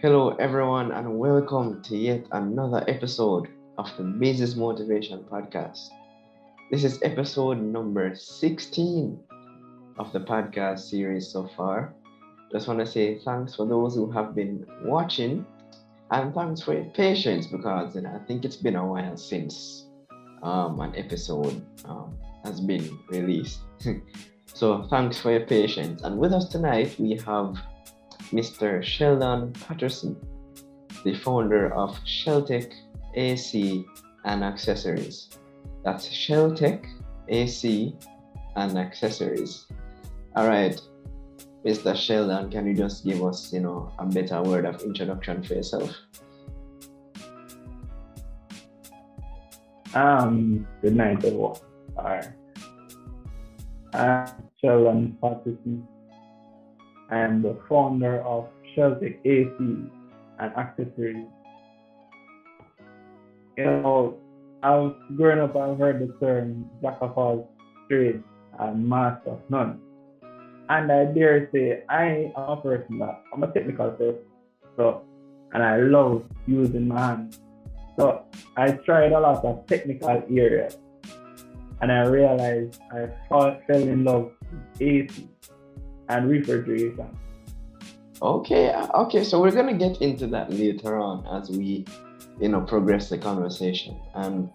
Hello, everyone, and welcome to yet another episode of the Business Motivation Podcast. This is episode number 16 of the podcast series so far. Just want to say thanks for those who have been watching and thanks for your patience because you know, I think it's been a while since um, an episode um, has been released. so thanks for your patience. And with us tonight, we have Mr. Sheldon Patterson, the founder of Sheltech AC and Accessories. That's Sheltech AC and Accessories. All right, Mr. Sheldon, can you just give us, you know, a better word of introduction for yourself? Um, good night, everyone. All right. I'm Sheldon Patterson I am the founder of Sheltech AC and accessories. You know, I was growing up, I've heard the term jack of all trades and master of none. And I dare say, I am a person that I'm a technical person. So, and I love using my hands. So I tried a lot of technical areas. And I realized I fell in love with AC and refrigeration. Okay, uh, okay. Okay, so we're gonna get into that later on as we, you know, progress the conversation. And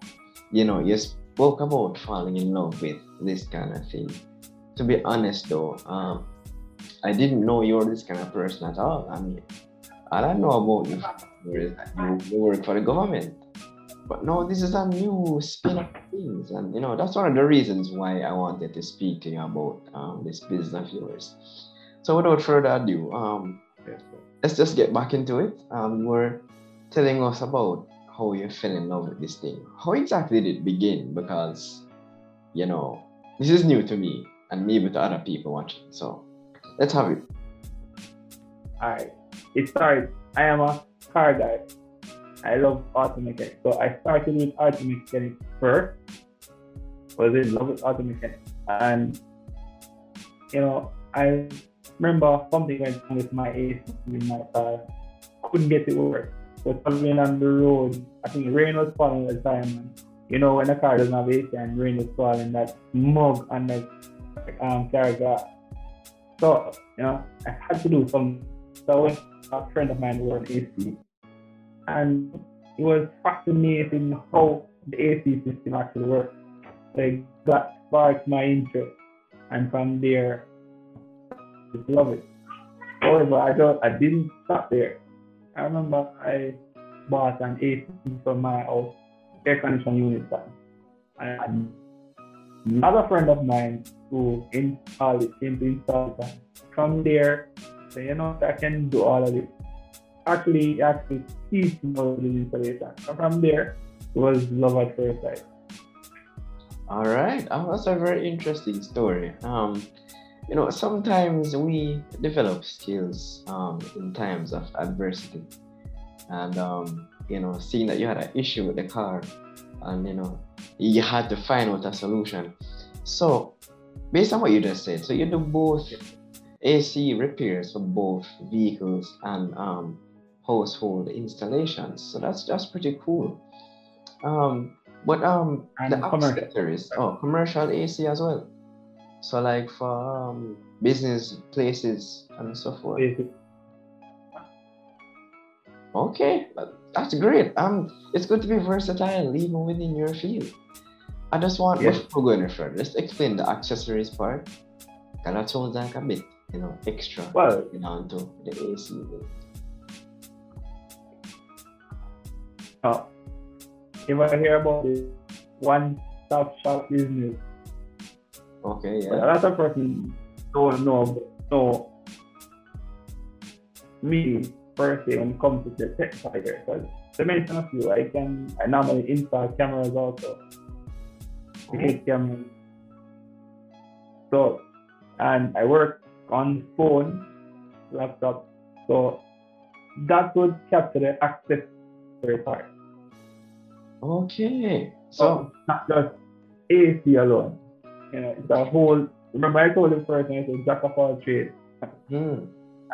you know, you spoke about falling in love with this kind of thing. To be honest, though, um, I didn't know you're this kind of person at all. I mean, I know about you, you work for the government. But no, this is a new spin of things, and you know that's one of the reasons why I wanted to speak to you about um, this business of yours. So without further ado, um, let's just get back into it. Um, you were telling us about how you fell in love with this thing. How exactly did it begin? Because you know this is new to me and maybe to other people watching. So let's have it. All right. It started. I am a car guy I love auto mechanics. So I started with auto mechanics first. Was in love with auto mechanics. And you know, I remember something went wrong with my AC in my car. Couldn't get it work. Was traveling on the road. I think rain was falling at the time. You know, when the car doesn't have AC and rain was falling, that mug and the um, got. So, you know, I had to do something. So when a friend of mine were on AC, and it was fascinating how the AC system actually works. Like that sparked my interest, and from there, I just love it. However, I don't, I didn't stop there. I remember I bought an AC for my house, air conditioning unit, and another friend of mine who installed it, came to install it. From there, you know, I can do all of it actually actually teach more the installation. And from there, was love at first sight. All right, oh, that's a very interesting story. Um, you know, sometimes we develop skills um, in times of adversity, and um, you know, seeing that you had an issue with the car, and you know, you had to find out a solution. So, based on what you just said, so you do both AC repairs for both vehicles and um, household installations. So that's just pretty cool. Um, but um, and the accessories, oh, commercial AC as well. So like for um, business places and so forth. Okay, that's great. Um, it's good to be versatile even within your field. I just want yes. before going further, let's explain the accessories part. And that sounds like a bit, you know, extra. Well, down to the AC. Uh, if I hear about this one stop shop business, okay, yeah. a lot of person don't know, know me per se when it comes to the tech side because to mention a few, I can I normally install cameras also. Okay. Cameras. So and I work on phone, laptop. So that would capture the access part. Okay. So not just AC alone. You know, it's a whole. Remember, I told the person it's a jack of all trades. Hmm.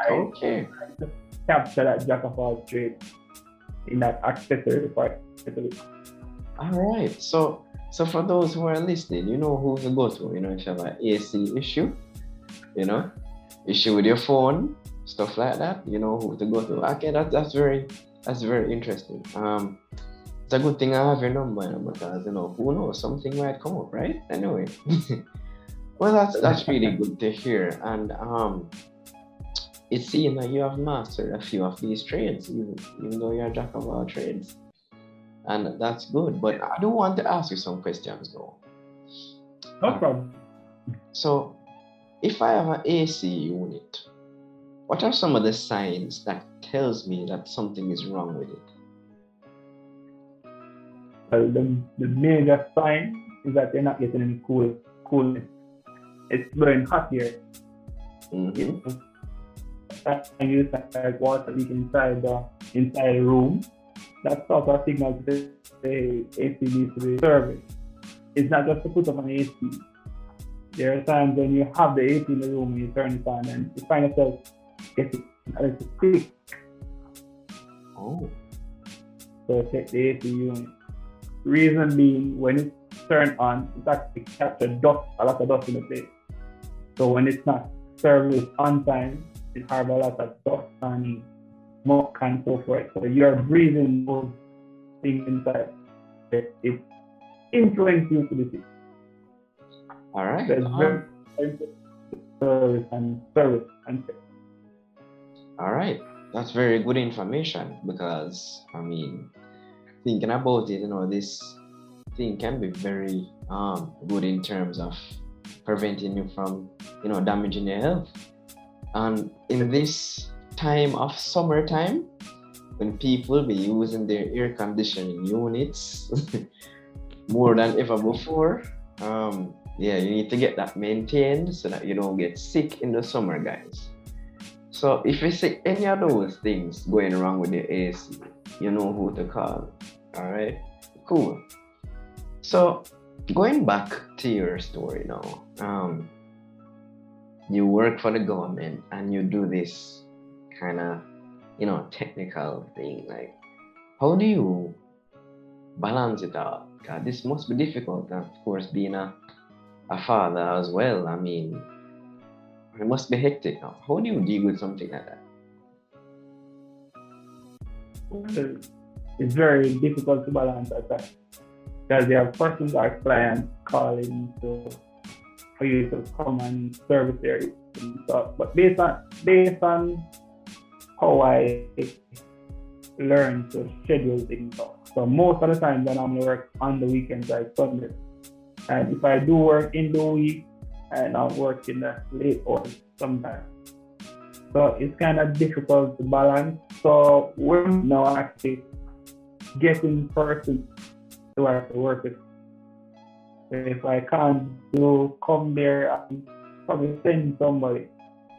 Okay. capture that jack of all trades in that accessory part. All right. So so for those who are listening, you know who to go to. You know, if you have an AC issue, you know, issue with your phone, stuff like that, you know who to go to. Okay, that, that's very that's very interesting. Um it's a good thing I have your number because you know who knows something might come up, right? Anyway. well that's that's really good to hear. And um it seems that you have mastered a few of these trades, even, even though you're a jack of all trades. And that's good. But I do want to ask you some questions though. No problem. So, if I have an AC unit, what are some of the signs that tells me that something is wrong with it? Well, the, the major sign is that they're not getting any cool coolness. It's blowing hot here. Mm-hmm and you like water leak inside the inside the room, that's also a signal to the AC needs to be serviced. It's not just to put up an AC. There are times when you have the AC in the room and you turn it on and you find yourself getting a little quick. Oh. So check the AC unit. Reason being, when it's turned on, it actually captures dust, a lot of dust in the place. So when it's not serviced on time, it have a lot of dust and smoke and so forth. So you're breathing those things inside. It, it influences you to the sick. All right. So um, service and service and all right. That's very good information because I mean thinking about it, you know, this thing can be very um good in terms of preventing you from, you know, damaging your health. And in this time of summertime, when people be using their air conditioning units more than ever before, um, yeah, you need to get that maintained so that you don't get sick in the summer, guys. So if you see any of those things going wrong with your AC, you know who to call. All right, cool. So going back to your story now, um, you work for the government and you do this kind of you know technical thing like how do you balance it out god this must be difficult of course being a, a father as well i mean it must be hectic now how do you deal with something like that it's very difficult to balance that because there are persons our clients calling to for you to come and service and stuff. But based on based on how I learn to schedule things out. So most of the time when I'm work on the weekends like Sunday. And if I do work in the week and I work in the late or sometimes. So it's kind of difficult to balance. So we're now actually getting persons to work with if I can't do come there, I'll probably send somebody.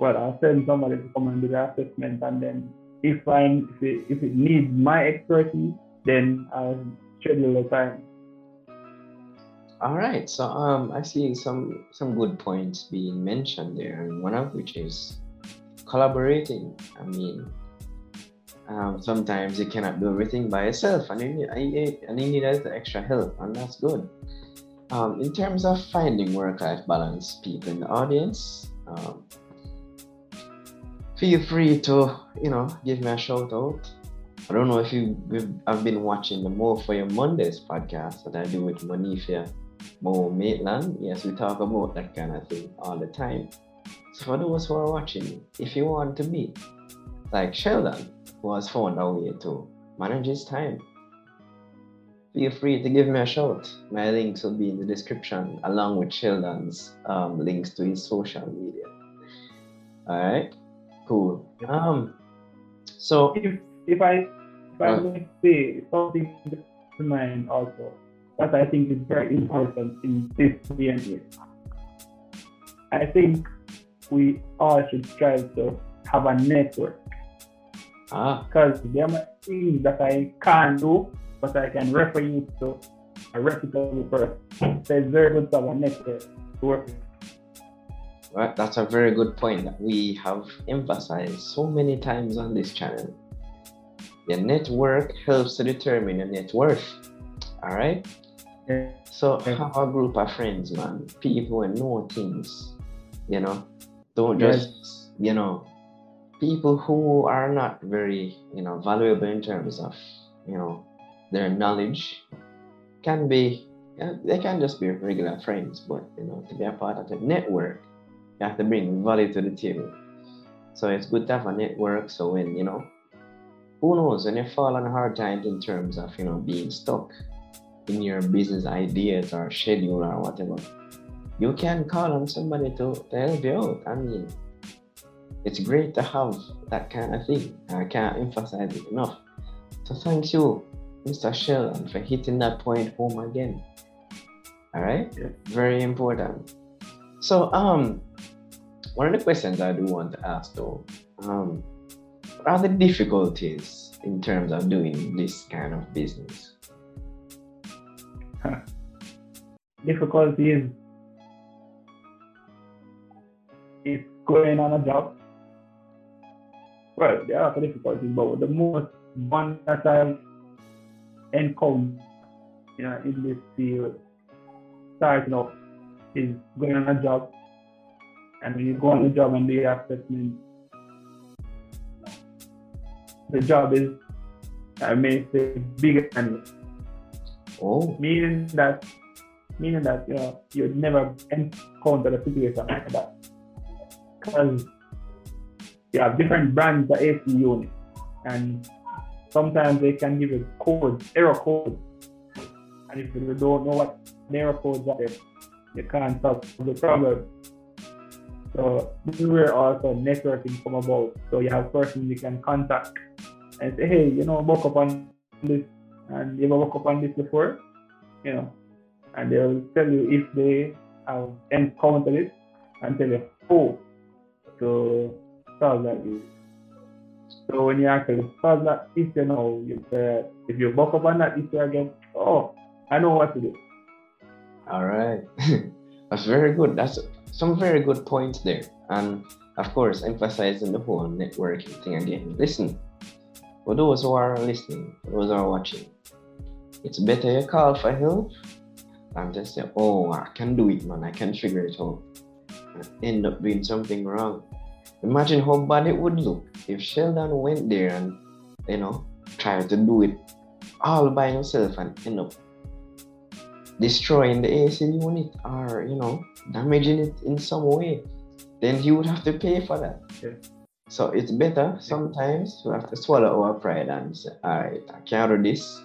Well, I'll send somebody to come and do the assessment, and then if I if it, if it needs my expertise, then I'll schedule a time. All right. So um, I see some some good points being mentioned there, and one of which is collaborating. I mean, um, sometimes you cannot do everything by yourself, and you need, and you need extra help, and that's good. Um, in terms of finding work-life balance, people in the audience, um, feel free to you know give me a shout out. I don't know if you have been watching the More for Your Mondays podcast that I do with Monifia Mo Maitland. Yes, we talk about that kind of thing all the time. For those who are watching, if you want to be like Sheldon, who has found a way to manage his time feel free to give me a shout. My links will be in the description along with Sheldon's um, links to his social media. All right, cool. Um, so if if I if I uh, may say something to mind also that I think is very important in this day and age. I think we all should strive to have a network. Ah. Because there are things that I can't do but I can refer you to a reputable person. So it's very good to have a network to work with. Right, that's a very good point that we have emphasized so many times on this channel. Your network helps to determine your net worth. All right. Yeah. So have a group of friends, man. People who know things. You know, don't Yes. just you know, people who are not very you know valuable in terms of you know their knowledge can be they can just be regular friends, but you know to be a part of the network, you have to bring value to the table. So it's good to have a network. So when you know, who knows when you fall on hard times in terms of you know being stuck in your business ideas or schedule or whatever, you can call on somebody to, to help you out. I mean, it's great to have that kind of thing. I can't emphasize it enough. So thank you, Mr. Sheldon, for hitting that point home again. All right, Yeah. very important. So, um, one of the questions I do want to ask though, um, what are the difficulties in terms of doing this kind of business? difficulty is is going on a job. Well, there are difficulties, but the most one that I've encountered you know, in this field starting off is going on a job. And when you go on the job and do your assessment, the job is, I may say, bigger than you Oh, meaning that meaning that you know you'd never encounter a situation like that because you have different brands of AC units and sometimes they can give you codes, error codes, and if you don't know what the error codes are, you can't solve the problem. So this is where also networking come about. So you have persons you can contact and say, hey, you know, work up on this and you ever work up on this before? You know, and they'll tell you if they have encountered it and tell you how that issue. So when you actually solve that issue now, you, uh, if you work up on that issue again, oh, I know what to do. all right. That's very good. That's some very good points there. And of course, emphasizing the whole networking thing again. Listen, for those who are listening, for those who are watching, it's better you call for help than just say, oh, I can do it, man. I can figure it out. And end up doing something wrong. Imagine how bad it would look if Sheldon went there and, you know, tried to do it all by himself and end up destroying the AC unit or, you know, damaging it in some way. Then he would have to pay for that. Yeah. So it's better sometimes to have to swallow our pride and say, all right, I can't do this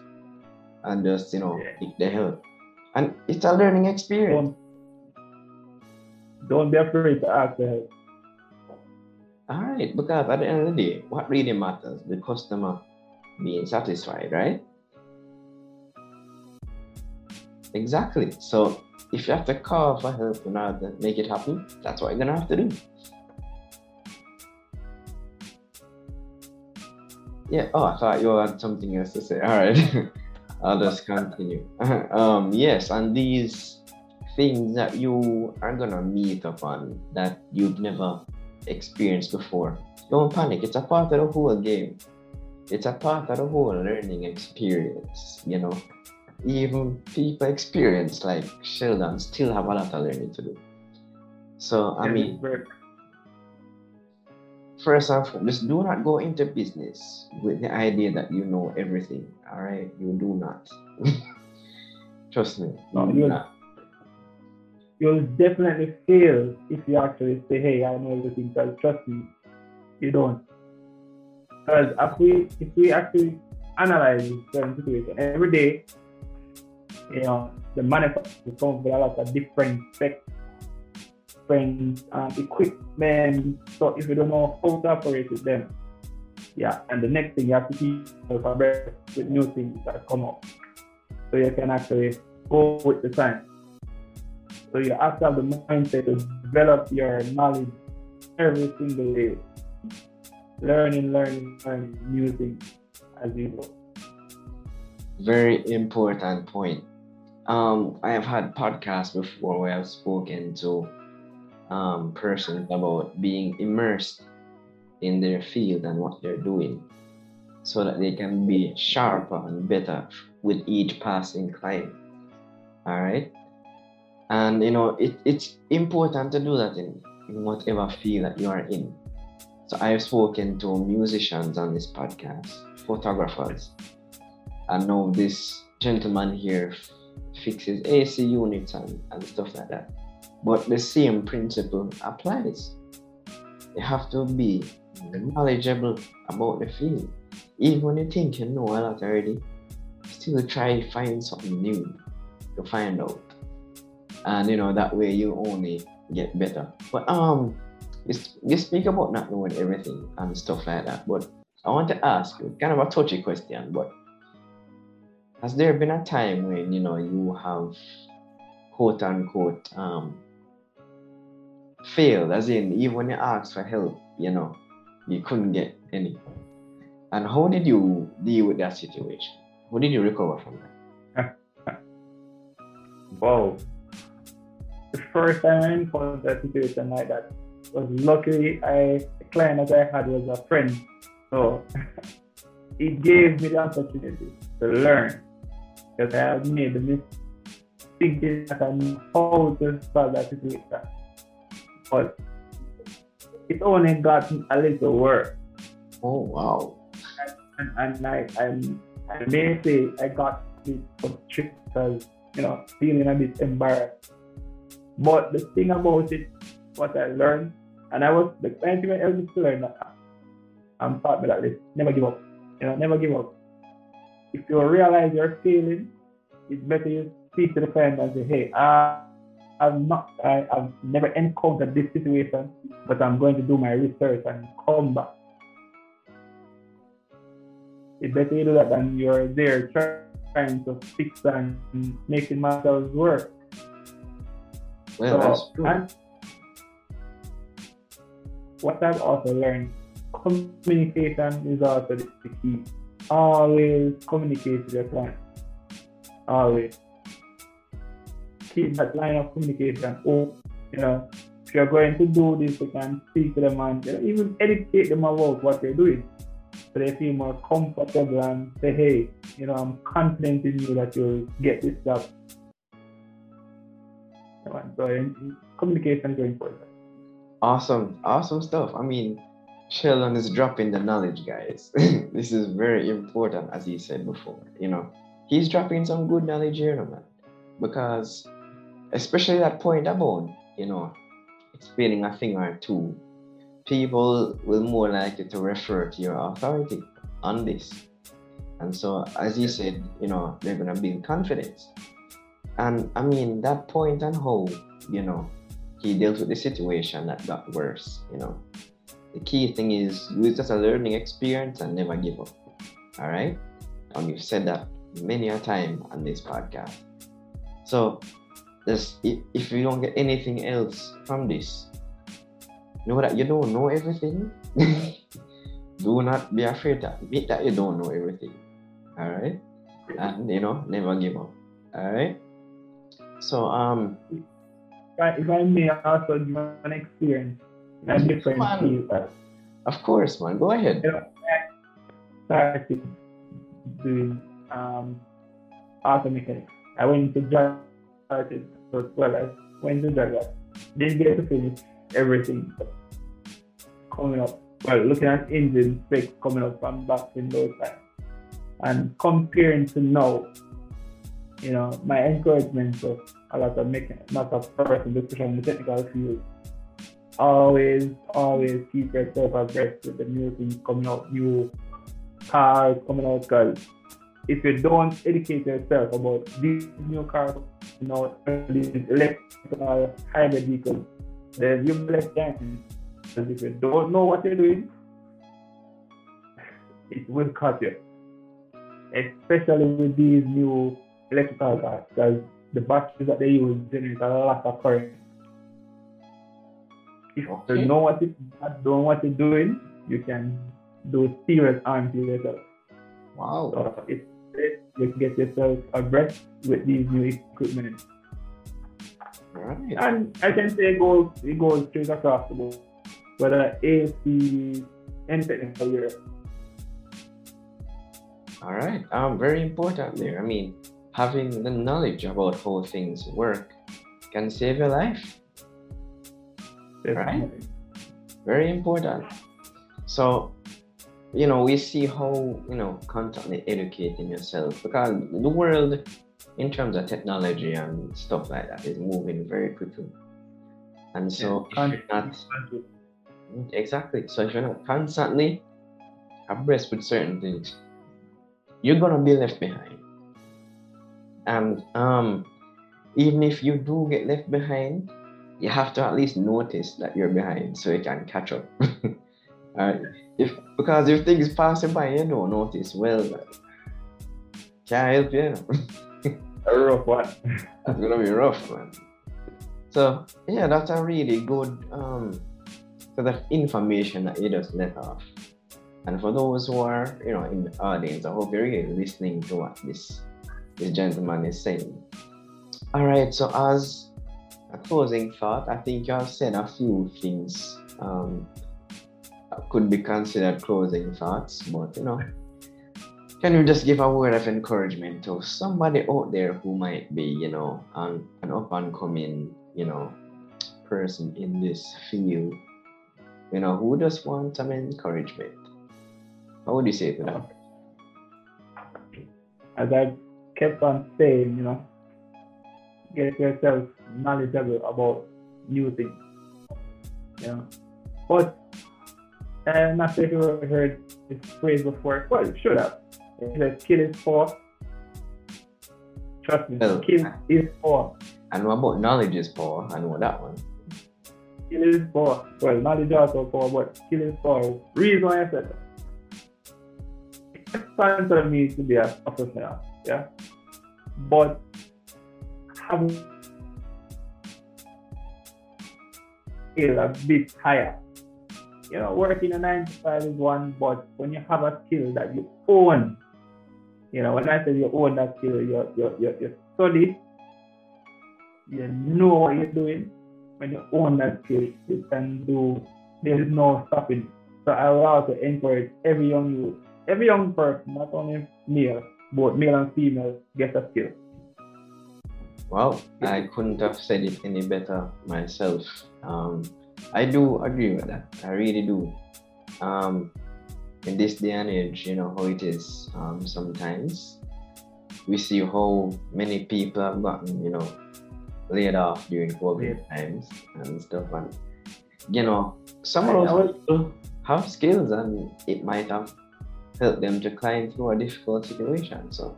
and just, you know, Yeah. take the help. And it's a learning experience. Don't be afraid to ask for help. All right, because at the end of the day, what really matters, the customer being satisfied, right? Exactly. So if you have to call for help in order to make it happen, that's what you're gonna have to do. Yeah. Oh, I thought you had something else to say. All right, I'll just continue. um, yes, and these things that you are gonna meet upon that you've never experienced before. Don't panic. It's a part of the whole game. It's a part of the whole learning experience. You know, even people experience like Sheldon still have a lot of learning to do. So I mean, first foremost, just do not go into business with the idea that you know everything. All right, you do not. Trust me, you No, do you- not. You'll definitely fail if you actually say, "Hey, I know everything." Because trust me, you don't. Because if we if we actually analyze certain situation every day, you know, the manufacturers come with a lot of different specs, different um, equipment. So if you don't know how to operate with them, yeah, and the next thing you have to keep yourself with new things that come up, so you can actually go with the time. So you have to have the mindset to develop your knowledge every single day. Learning, learning, learning new things as you go. Very important point. Um, I have had podcasts before where I've spoken to um, persons about being immersed in their field and what they're doing so that they can be sharper and better with each passing client. All right. And you know, it, it's important to do that in, in whatever field that you are in. So I've spoken to musicians on this podcast, photographers. I know this gentleman here fixes AC units and, and stuff like that. But the same principle applies. You have to be knowledgeable about the field. Even when you think you know a lot already, still try to find something new to find out. And you know that way you only get better. But um you speak about not knowing everything and stuff like that. But I want to ask you kind of a touchy question, but has there been a time when you know you have quote unquote um failed as in even when you asked for help you know you couldn't get any and how did you deal with that situation how did you recover from that wow the first time i encountered that situation like that was luckily I the client that I had was a friend. So it gave me the opportunity to learn. Because I had made the mistake that I knew how to solve that situation. But it only got a little worse. Oh wow. And, and, I, I I may say I got it trick because you know feeling a bit embarrassed. But the thing about it what I learned, and I was the ultimate eldest to learn that I'm taught me that this never give up. You know, never give up. If you realize you're failing, it's better you speak to the friend and say, hey, uh, I've not I, have never encountered this situation, but I'm going to do my research and come back. It's better you do that than you're there trying to fix and making matters work. Well, so, that's. And, what I've also learned, communication is also the key. Always communicate with your client. Always. Keep that line of communication open. You know, if you're going to do this, you can speak to them and you know, even educate them about what they're doing. So they feel more comfortable and say, hey, you know, I'm confident in you that you'll get this job. So communication very important. Awesome, awesome stuff. I mean, Sheldon is dropping the knowledge, guys. this is very important, as he said before. You know, he's dropping some good knowledge here, man. Because, especially that point about, you know, explaining a thing or two, people will more likely to refer to your authority on this. And so, as he said, you know, they're gonna build confidence. And I mean, that point and how, you know, he deals with the situation that got worse, you know. The key thing is use as a learning experience and never give up. All right? And we've said that many a time on this podcast. So this if you don't get anything else from this, know that you don't know everything. Do not be afraid to admit that you don't know everything. All right? And you know, never give up. All right? So um if I may also give an experience in a different field. Of course, man. Go ahead. You know, I started doing um, auto mechanics. I went to drive as well as went to drive. Didn't get to finish everything coming up. Well, looking at engine specs coming up from back in those times. And comparing to now, you know, my encouragement was a lot of making not a person, especially in the technical field. Always, always keep yourself abreast with the new things coming out, new cars coming out. Because if you don't educate yourself about these new cars, you know, these electrical hybrid vehicles, then you're less chances. And if you don't know what you're doing, it will cut you. Especially with these new electrical cars, because the batteries that they use generate a lot of current. If okay. you know what it, don't what you're doing, you can do serious harm to yourself. Wow. So it's you get yourself abreast with these new equipment. All right. And I can say it goes, it goes straight across the board. Whether AC, any technical year. All right. Um, very important there. I mean, having the knowledge about how things work can save your life. Right. Very important. So, you know, we see how, you know, constantly educating yourself because the world, in terms of technology and stuff like that, is moving very quickly. And so, Yeah, if you're not exactly, so if you're not constantly abreast with certain things, you're gonna be left behind. And um, even if you do get left behind, you have to at least notice that you're behind so you can catch up. Alright. If because if things passing by you don't notice, well can't help you. you. A rough one. That's gonna be rough, man. So yeah, that's a really good um sort of information that you just let off. And for those who are, you know, in the audience, I hope you're really listening to what this this gentleman is saying. All right, so as a closing thought, I think you have said a few things um, could be considered closing thoughts, but you know, can you just give a word of encouragement to somebody out there who might be, you know, an, an up and coming, you know, person in this field, you know, who just wants some encouragement? What would you say to that? As I kept on saying, you know, get yourself knowledgeable about new things. You know. But I'm not sure if you ever heard this phrase before. Well, you should have. It says kill is poor. Trust me, Well, kill is poor. I know about knowledge is poor. I know that one. Kill is poor. Well, knowledge also poor, but kill is poor. Reason I said that. It's time for me to be a professional, yeah. But skill a bit higher. You know, working a nine to five is one, but when you have a skill that you own, you know, when I say you own that skill, you you you, you study, you know what you're doing. When you own that skill, you can do. There is no stopping. So I will also encourage every young youth, every young person, not only male, both male and female, get a skill. Well, I couldn't have said it any better myself. Um, I do agree with that. I really do. Um, in this day and age, you know how it is. Um, sometimes we see how many people have gotten, you know, laid off during COVID times and stuff. And you know, some of those have skills, and it might have helped them to climb through a difficult situation. So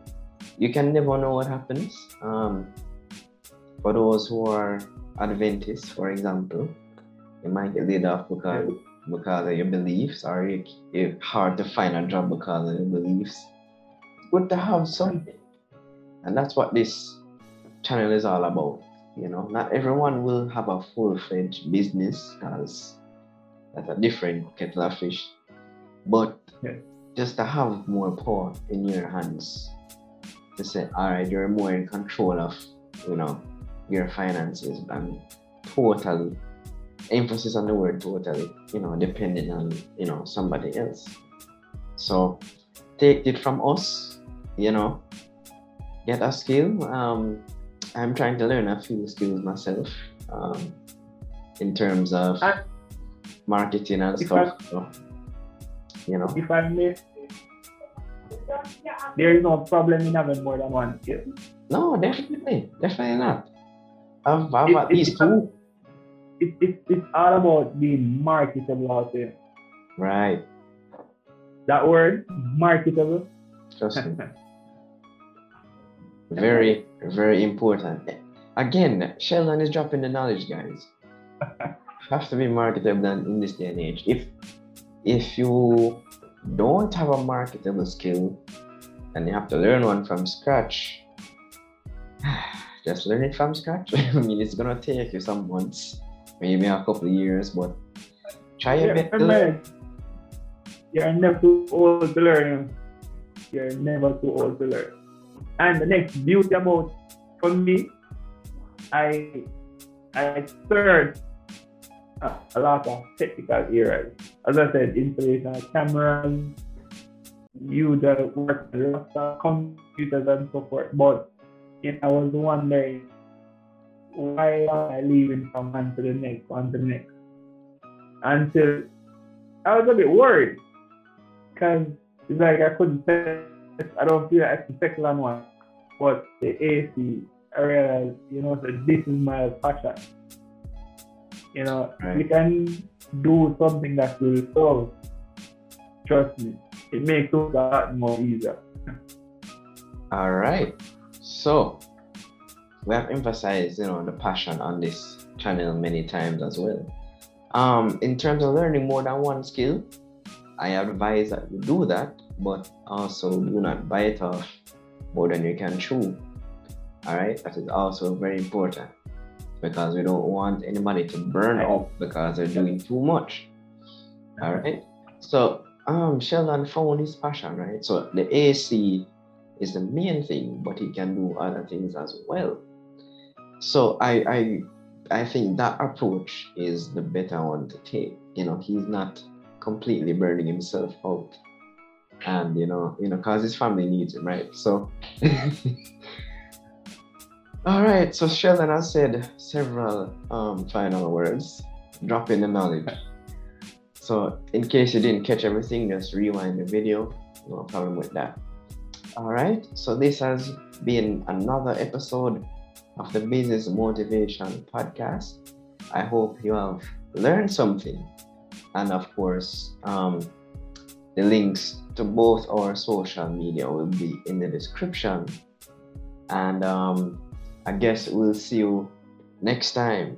you can never know what happens. Um, for those who are Adventists, for example, you might get laid off because because of your beliefs, or you, it's hard to find a job because of your beliefs. It's good to have something, and that's what this channel is all about. You know, not everyone will have a full-fledged business because that's a different kettle of fish, but Yeah. Just to have more power in your hands to say, all right, you're more in control of, you know, your finances and totally emphasis on the word totally, you know, depending on, you know, somebody else. So take it from us, you know, get a skill. Um, I'm trying to learn a few skills myself um, in terms of I- marketing and If stuff. So, you know, If I may, there is no problem in having more than one skill. no, definitely, definitely not. I've, I've It- at it- least two. It, it, it's all about being marketable out there. Right. That word, marketable. Trust me. very, very important. Again, Sheldon is dropping the knowledge, guys. Have to be marketable in this day and age. If if you don't have a marketable skill and you have to learn one from scratch, just learn it from scratch. I mean, it's gonna take you some months, maybe a couple of years, but try your best to you're never too old to learn. You're never too old to learn. And the next beauty about for me, I I uh, Ah, a lot of technical areas. As I said, installation of cameras, you that work computers and so forth. But you know, I was wondering why am I leaving from one to the next, one to the next? Until I was a bit worried because it's like I couldn't I don't feel like I can settle on one. But the AC, I realized, you know, so this is my passion. You know, right. you can do something that will solve. Trust me, it makes it a lot more easier. All right. So we have emphasized, you know, the passion on this channel many times as well. Um, in terms of learning more than one skill, I advise that you do that, but also do not bite off more than you can chew. All right, that is also very important because we don't want anybody to burn out because they're doing too much. All right, so um, Sheldon found his passion, right? So the AC is the main thing, but he can do other things as well. So I I I think that approach is the better one to take. You know, he's not completely burning himself out. And you know, you know, cause his family needs him, right? So all right, so Sheldon has said several um, final words, dropping the knowledge. So in case you didn't catch everything, just rewind the video. No problem with that. All right, so this has been another episode of the Business Motivation Podcast. I hope you have learned something. And of course, um, the links to both our social media will be in the description. And um, I guess we'll see you next time.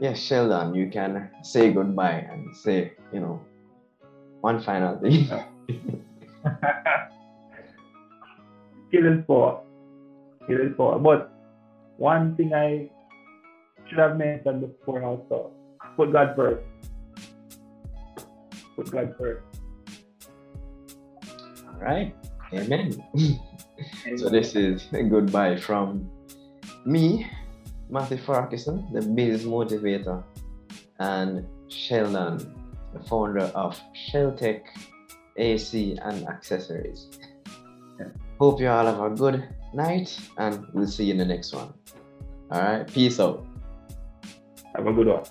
Yes, Sheldon, you can say goodbye and say, you know, one final thing. Killing for, killing for. But one thing I should have mentioned before also put God first. Put God first. All right. Amen. so this is a goodbye from me, Matthew Farquharson, the business motivator, and Sheldon, the founder of Sheltech AC and accessories. Hope you all have a good night and we'll see you in the next one. All right. Peace out. Have a good one.